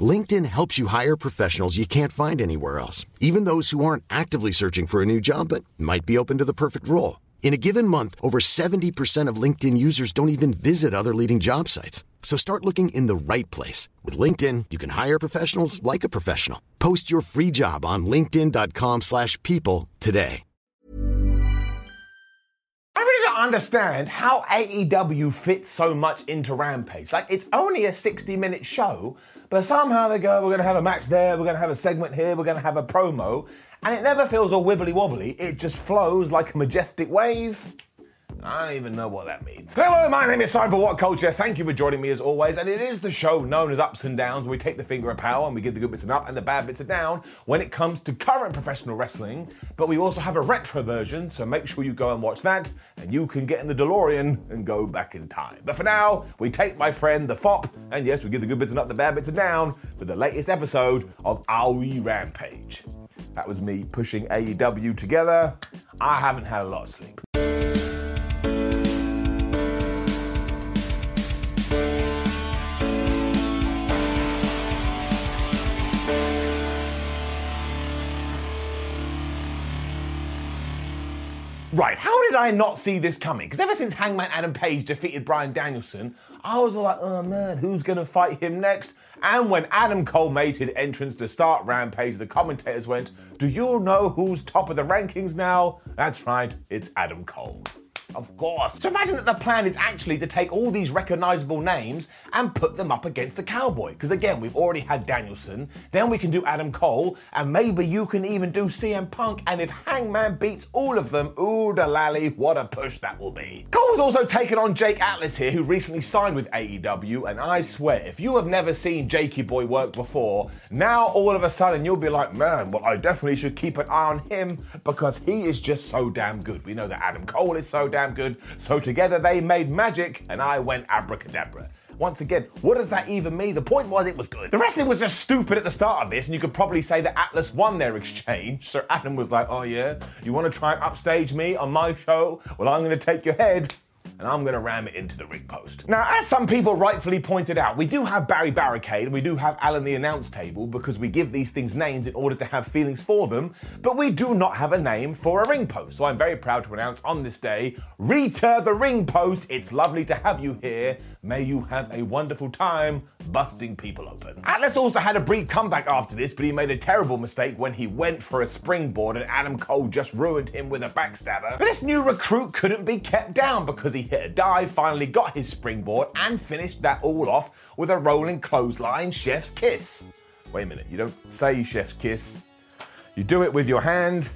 LinkedIn helps you hire professionals you can't find anywhere else, even those who aren't actively searching for a new job but might be open to the perfect role. In a given month, over 70% of LinkedIn users don't even visit other leading job sites. So start looking in the right place. With LinkedIn, you can hire professionals like a professional. Post your free job on linkedin.com slash people today. I really don't understand how AEW fits so much into Rampage. Like, it's only a 60 minute show, but somehow they go, we're going to have a match there, we're going to have a segment here, we're going to have a promo, and it never feels all wibbly wobbly. It just flows like a majestic wave. I don't even know what that means. Hello, my name is Simon for What Culture. Thank you for joining me as always. And it is the show known as Ups and Downs. We take the finger of power and we give the good bits an up and the bad bits a down when it comes to current professional wrestling. But we also have a retro version, so make sure you go and watch that and you can get in the DeLorean and go back in time. But for now, we take my friend the FOP, and yes, we give the good bits and up, the bad bits and down for the latest episode of Aoi Rampage. That was me pushing AEW together. I haven't had a lot of sleep. Right, how did I not see this coming? Because ever since Hangman Adam Page defeated Bryan Danielson, I was like, oh man, who's gonna fight him next? And when Adam Cole made his entrance to start Rampage, the commentators went, Do you know who's top of the rankings now? That's right, it's Adam Cole. Of course. So imagine that the plan is actually to take all these recognizable names and put them up against the cowboy. Because again, we've already had Danielson, then we can do Adam Cole, and maybe you can even do CM Punk. And if Hangman beats all of them, ooh da lally, what a push that will be. Cole's also taken on Jake Atlas here, who recently signed with AEW. And I swear, if you have never seen Jakey Boy work before, now all of a sudden you'll be like, man, well, I definitely should keep an eye on him because he is just so damn good. We know that Adam Cole is so damn good. So together they made magic, and I went abracadabra. Once again, what does that even mean? The point was it was good. The wrestling was just stupid at the start of this, and you could probably say that Atlas won their exchange. So Adam was like, oh yeah, you want to try and upstage me on my show? Well, I'm going to take your head and I'm going to ram it into the ring post. Now, as some people rightfully pointed out, we do have Barry Barricade and we do have Alan the announce table because we give these things names in order to have feelings for them, but we do not have a name for a ring post. So I'm very proud to announce on this day, Rita the ring post. It's lovely to have you here. May you have a wonderful time busting people open. Atlas also had a brief comeback after this, but he made a terrible mistake when he went for a springboard and Adam Cole just ruined him with a backstabber. But this new recruit couldn't be kept down because he hit a dive, finally got his springboard, and finished that all off with a rolling clothesline chef's kiss. Wait a minute, you don't say chef's kiss, you do it with your hand.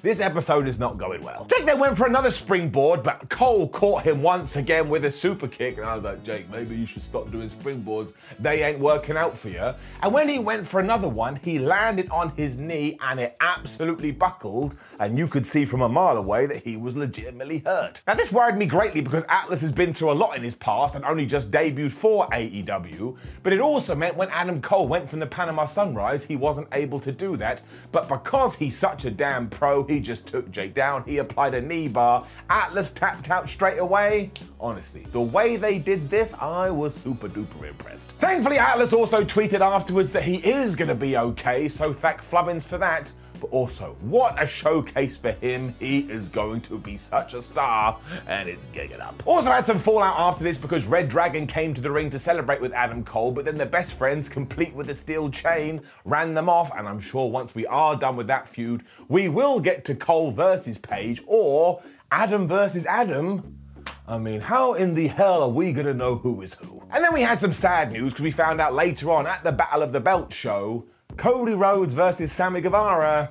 This episode is not going well. Jake then went for another springboard, but Cole caught him once again with a super kick. And I was like, Jake, maybe you should stop doing springboards. They ain't working out for you. And when he went for another one, he landed on his knee and it absolutely buckled. And you could see from a mile away that he was legitimately hurt. Now, this worried me greatly because Atlas has been through a lot in his past and only just debuted for AEW. But it also meant when Adam Cole went from the Panama Sunrise, he wasn't able to do that. But because he's such a damn pro, he just took Jake down. He applied a knee bar. Atlas tapped out straight away. Honestly, the way they did this, I was super duper impressed. Thankfully, Atlas also tweeted afterwards that he is going to be okay, so thank Flubbins for that. But also, what a showcase for him. He is going to be such a star, and it's gigging up. Also had some fallout after this because Red Dragon came to the ring to celebrate with Adam Cole, but then the best friends, complete with a steel chain, ran them off. And I'm sure once we are done with that feud, we will get to Cole versus Page or Adam versus Adam. I mean, how in the hell are we gonna know who is who? And then we had some sad news because we found out later on at the Battle of the Belt show Cody Rhodes versus Sammy Guevara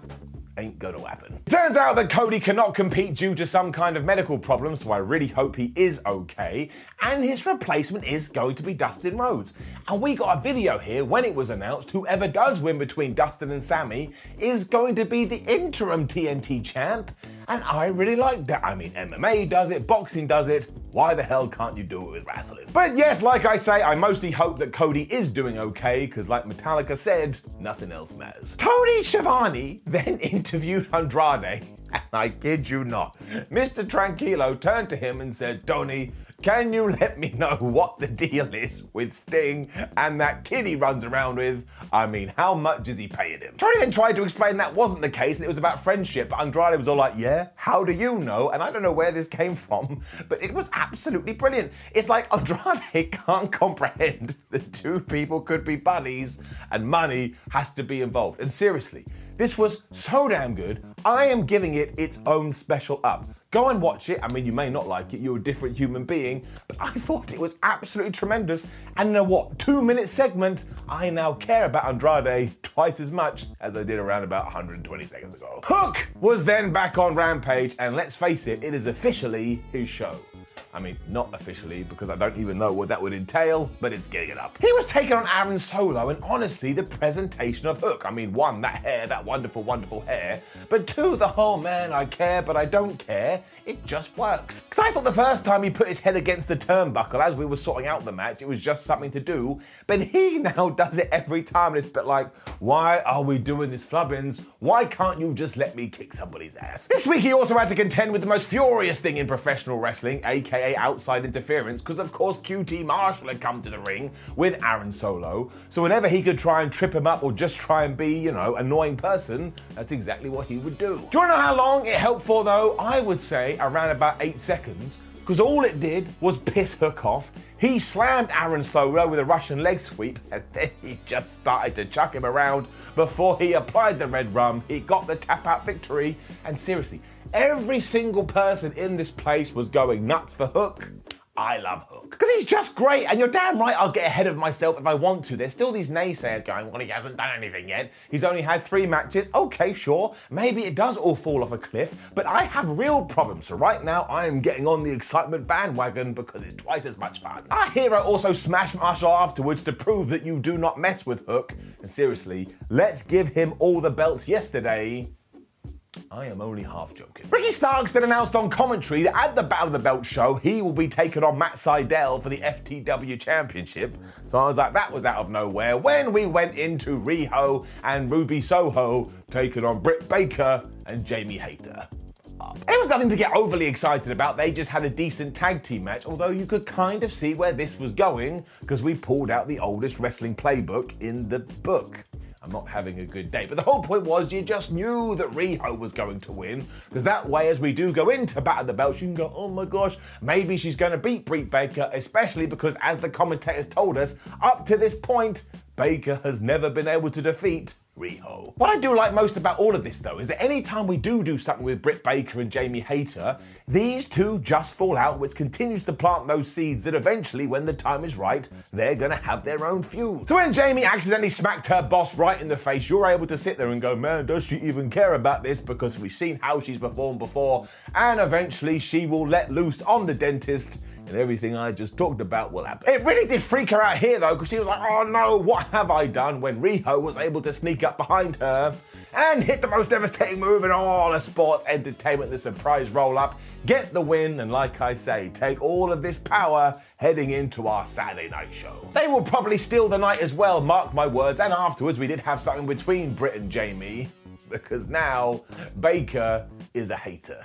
ain't gonna happen. Turns out that Cody cannot compete due to some kind of medical problem, so I really hope he is okay. And his replacement is going to be Dustin Rhodes. And we got a video here when it was announced whoever does win between Dustin and Sammy is going to be the interim TNT champ. And I really like that. I mean, MMA does it, boxing does it. Why the hell can't you do it with wrestling? But yes, like I say, I mostly hope that Cody is doing okay, because like Metallica said, nothing else matters. Tony Schiavone then interviewed Andrade, and I kid you not, Mr. Tranquilo turned to him and said, Tony, can you let me know what the deal is with Sting and that kid he runs around with? I mean, how much is he paying him? Tony then tried to explain that wasn't the case and it was about friendship, but Andrade was all like, Yeah, how do you know? And I don't know where this came from, but it was absolutely brilliant. It's like Andrade can't comprehend that two people could be buddies and money has to be involved. And seriously, this was so damn good, I am giving it its own special up. Go and watch it. I mean, you may not like it, you're a different human being, but I thought it was absolutely tremendous. And in a what, two minute segment, I now care about Andrade twice as much as I did around about 120 seconds ago. Hook was then back on Rampage, and let's face it, it is officially his show. I mean, not officially, because I don't even know what that would entail, but it's getting it up. He was taking on Aaron Solo, and honestly, the presentation of Hook. I mean, one, that hair, that wonderful, wonderful hair, but two, the whole man, I care, but I don't care. It just works. Because I thought the first time he put his head against the turnbuckle as we were sorting out the match, it was just something to do, but he now does it every time, and it's a bit like, why are we doing this, Flubbins? Why can't you just let me kick somebody's ass? This week, he also had to contend with the most furious thing in professional wrestling, aka outside interference because, of course, QT Marshall had come to the ring with Aaron Solo. So whenever he could try and trip him up or just try and be, you know, annoying person, that's exactly what he would do. Do you want to know how long it helped for, though? I would say around about eight seconds because all it did was piss Hook off. He slammed Aaron Solo with a Russian leg sweep, and then he just started to chuck him around before he applied the red rum. He got the tap out victory, and seriously, every single person in this place was going nuts for Hook. I love Hook. Because he's just great, and you're damn right I'll get ahead of myself if I want to. There's still these naysayers going, well, he hasn't done anything yet. He's only had three matches. Okay, sure. Maybe it does all fall off a cliff, but I have real problems. So right now, I am getting on the excitement bandwagon because it's twice as much fun. Our hero also smashed Marshall afterwards to prove that you do not mess with Hook. And seriously, let's give him all the belts yesterday I am only half joking. Ricky Starks then announced on commentary that at the Battle of the Belt show, he will be taking on Matt Sydal for the FTW Championship. So I was like, that was out of nowhere when we went into Riho and Ruby Soho taking on Britt Baker and Jamie Hayter. It was nothing to get overly excited about, they just had a decent tag team match, although you could kind of see where this was going because we pulled out the oldest wrestling playbook in the book. I'm not having a good day. But the whole point was you just knew that Riho was going to win, because that way, as we do go into Battle of the Belts, you can go, oh my gosh, maybe she's going to beat Britt Baker, especially because, as the commentators told us, up to this point, Baker has never been able to defeat Riho. What I do like most about all of this, though, is that anytime we do do something with Britt Baker and Jamie Hayter, these two just fall out, which continues to plant those seeds that eventually, when the time is right, they're gonna have their own feud. So when Jamie accidentally smacked her boss right in the face, you're able to sit there and go, man, does she even care about this? Because we've seen how she's performed before, and eventually she will let loose on the dentist and everything I just talked about will happen. It really did freak her out here though, because she was like, oh no, what have I done? When Riho was able to sneak up behind her and hit the most devastating move in all of sports entertainment, the surprise roll up, get the win, and like I say, take all of this power heading into our Saturday night show. They will probably steal the night as well, mark my words, and afterwards we did have something between Britt and Jamie, because now Baker is a hater.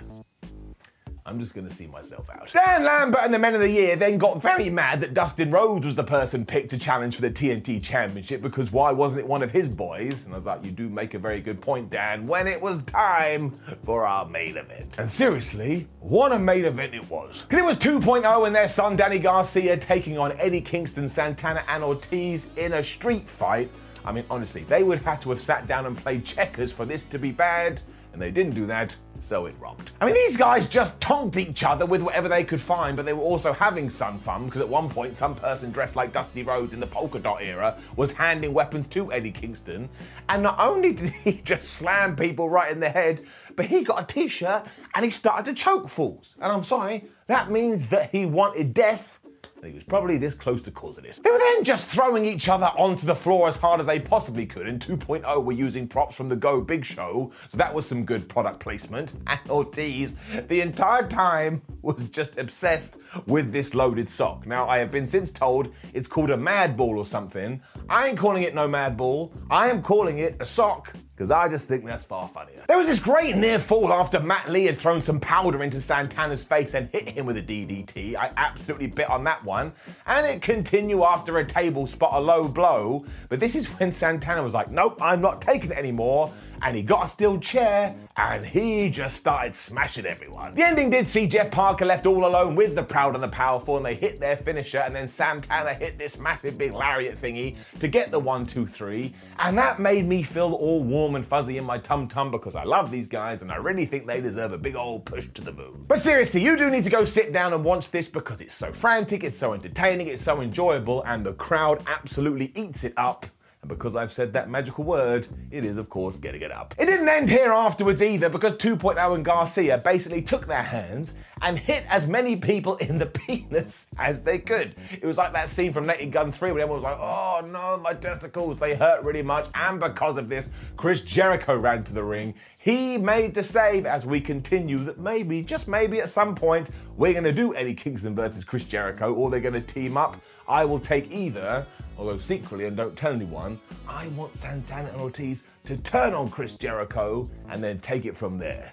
I'm just going to see myself out. Dan Lambert and the Men of the Year then got very mad that Dustin Rhodes was the person picked to challenge for the TNT Championship because why wasn't it one of his boys? And I was like, you do make a very good point, Dan, when it was time for our main event. And seriously, what a main event it was. Because it was 2.0 and their son Danny Garcia taking on Eddie Kingston, Santana, and Ortiz in a street fight. I mean, honestly, they would have to have sat down and played checkers for this to be bad and they didn't do that, so it rocked. I mean, these guys just tonked each other with whatever they could find, but they were also having some fun because at one point, some person dressed like Dusty Rhodes in the polka dot era was handing weapons to Eddie Kingston. And not only did he just slam people right in the head, but he got a t shirt and he started to choke fools. And I'm sorry, that means that he wanted death and he was probably this close to causing it. They were then just throwing each other onto the floor as hard as they possibly could. In 2.0, we're using props from the Go Big Show, so that was some good product placement. And Ortiz, the entire time, was just obsessed with this loaded sock. Now, I have been since told it's called a mad ball or something. I ain't calling it no mad ball, I am calling it a sock because I just think that's far funnier. There was this great near fall after Matt Lee had thrown some powder into Santana's face and hit him with a DDT. I absolutely bit on that one. And it continued after a table spot a low blow. But this is when Santana was like, nope, I'm not taking it anymore and he got a steel chair and he just started smashing everyone. The ending did see Jeff Parker left all alone with the Proud and the Powerful and they hit their finisher and then Santana hit this massive big lariat thingy to get the one, two, three. And that made me feel all warm and fuzzy in my tum tum because I love these guys and I really think they deserve a big old push to the moon. But seriously, you do need to go sit down and watch this because it's so frantic, it's so entertaining, it's so enjoyable, and the crowd absolutely eats it up. And because I've said that magical word, it is, of course, getting it up. It didn't end here afterwards either, because 2.0 and Garcia basically took their hands and hit as many people in the penis as they could. It was like that scene from Naked Gun 3 when everyone was like, oh no, my testicles, they hurt really much. And because of this, Chris Jericho ran to the ring. He made the save as we continue that maybe, just maybe at some point, we're going to do Eddie Kingston versus Chris Jericho, or they're going to team up. I will take either, although secretly, and don't tell anyone, I want Santana and Ortiz to turn on Chris Jericho and then take it from there.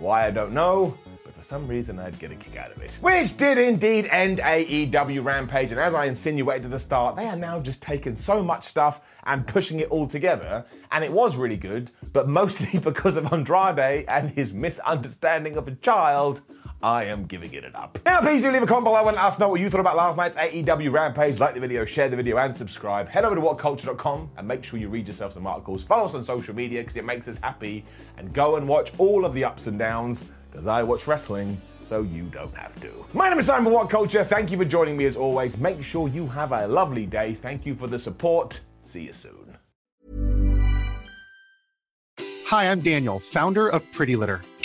Why I don't know, but for some reason I'd get a kick out of it. Which did indeed end AEW Rampage, and as I insinuated at the start, they are now just taking so much stuff and pushing it all together, and it was really good, but mostly because of Andrade and his misunderstanding of a child. I am giving it an up. Now, please do leave a comment below and let us know what you thought about last night's AEW Rampage. Like the video, share the video, and subscribe. Head over to whatculture.com and make sure you read yourself some articles. Follow us on social media because it makes us happy. And go and watch all of the ups and downs because I watch wrestling so you don't have to. My name is Simon What Culture. Thank you for joining me as always. Make sure you have a lovely day. Thank you for the support. See you soon. Hi, I'm Daniel, founder of Pretty Litter.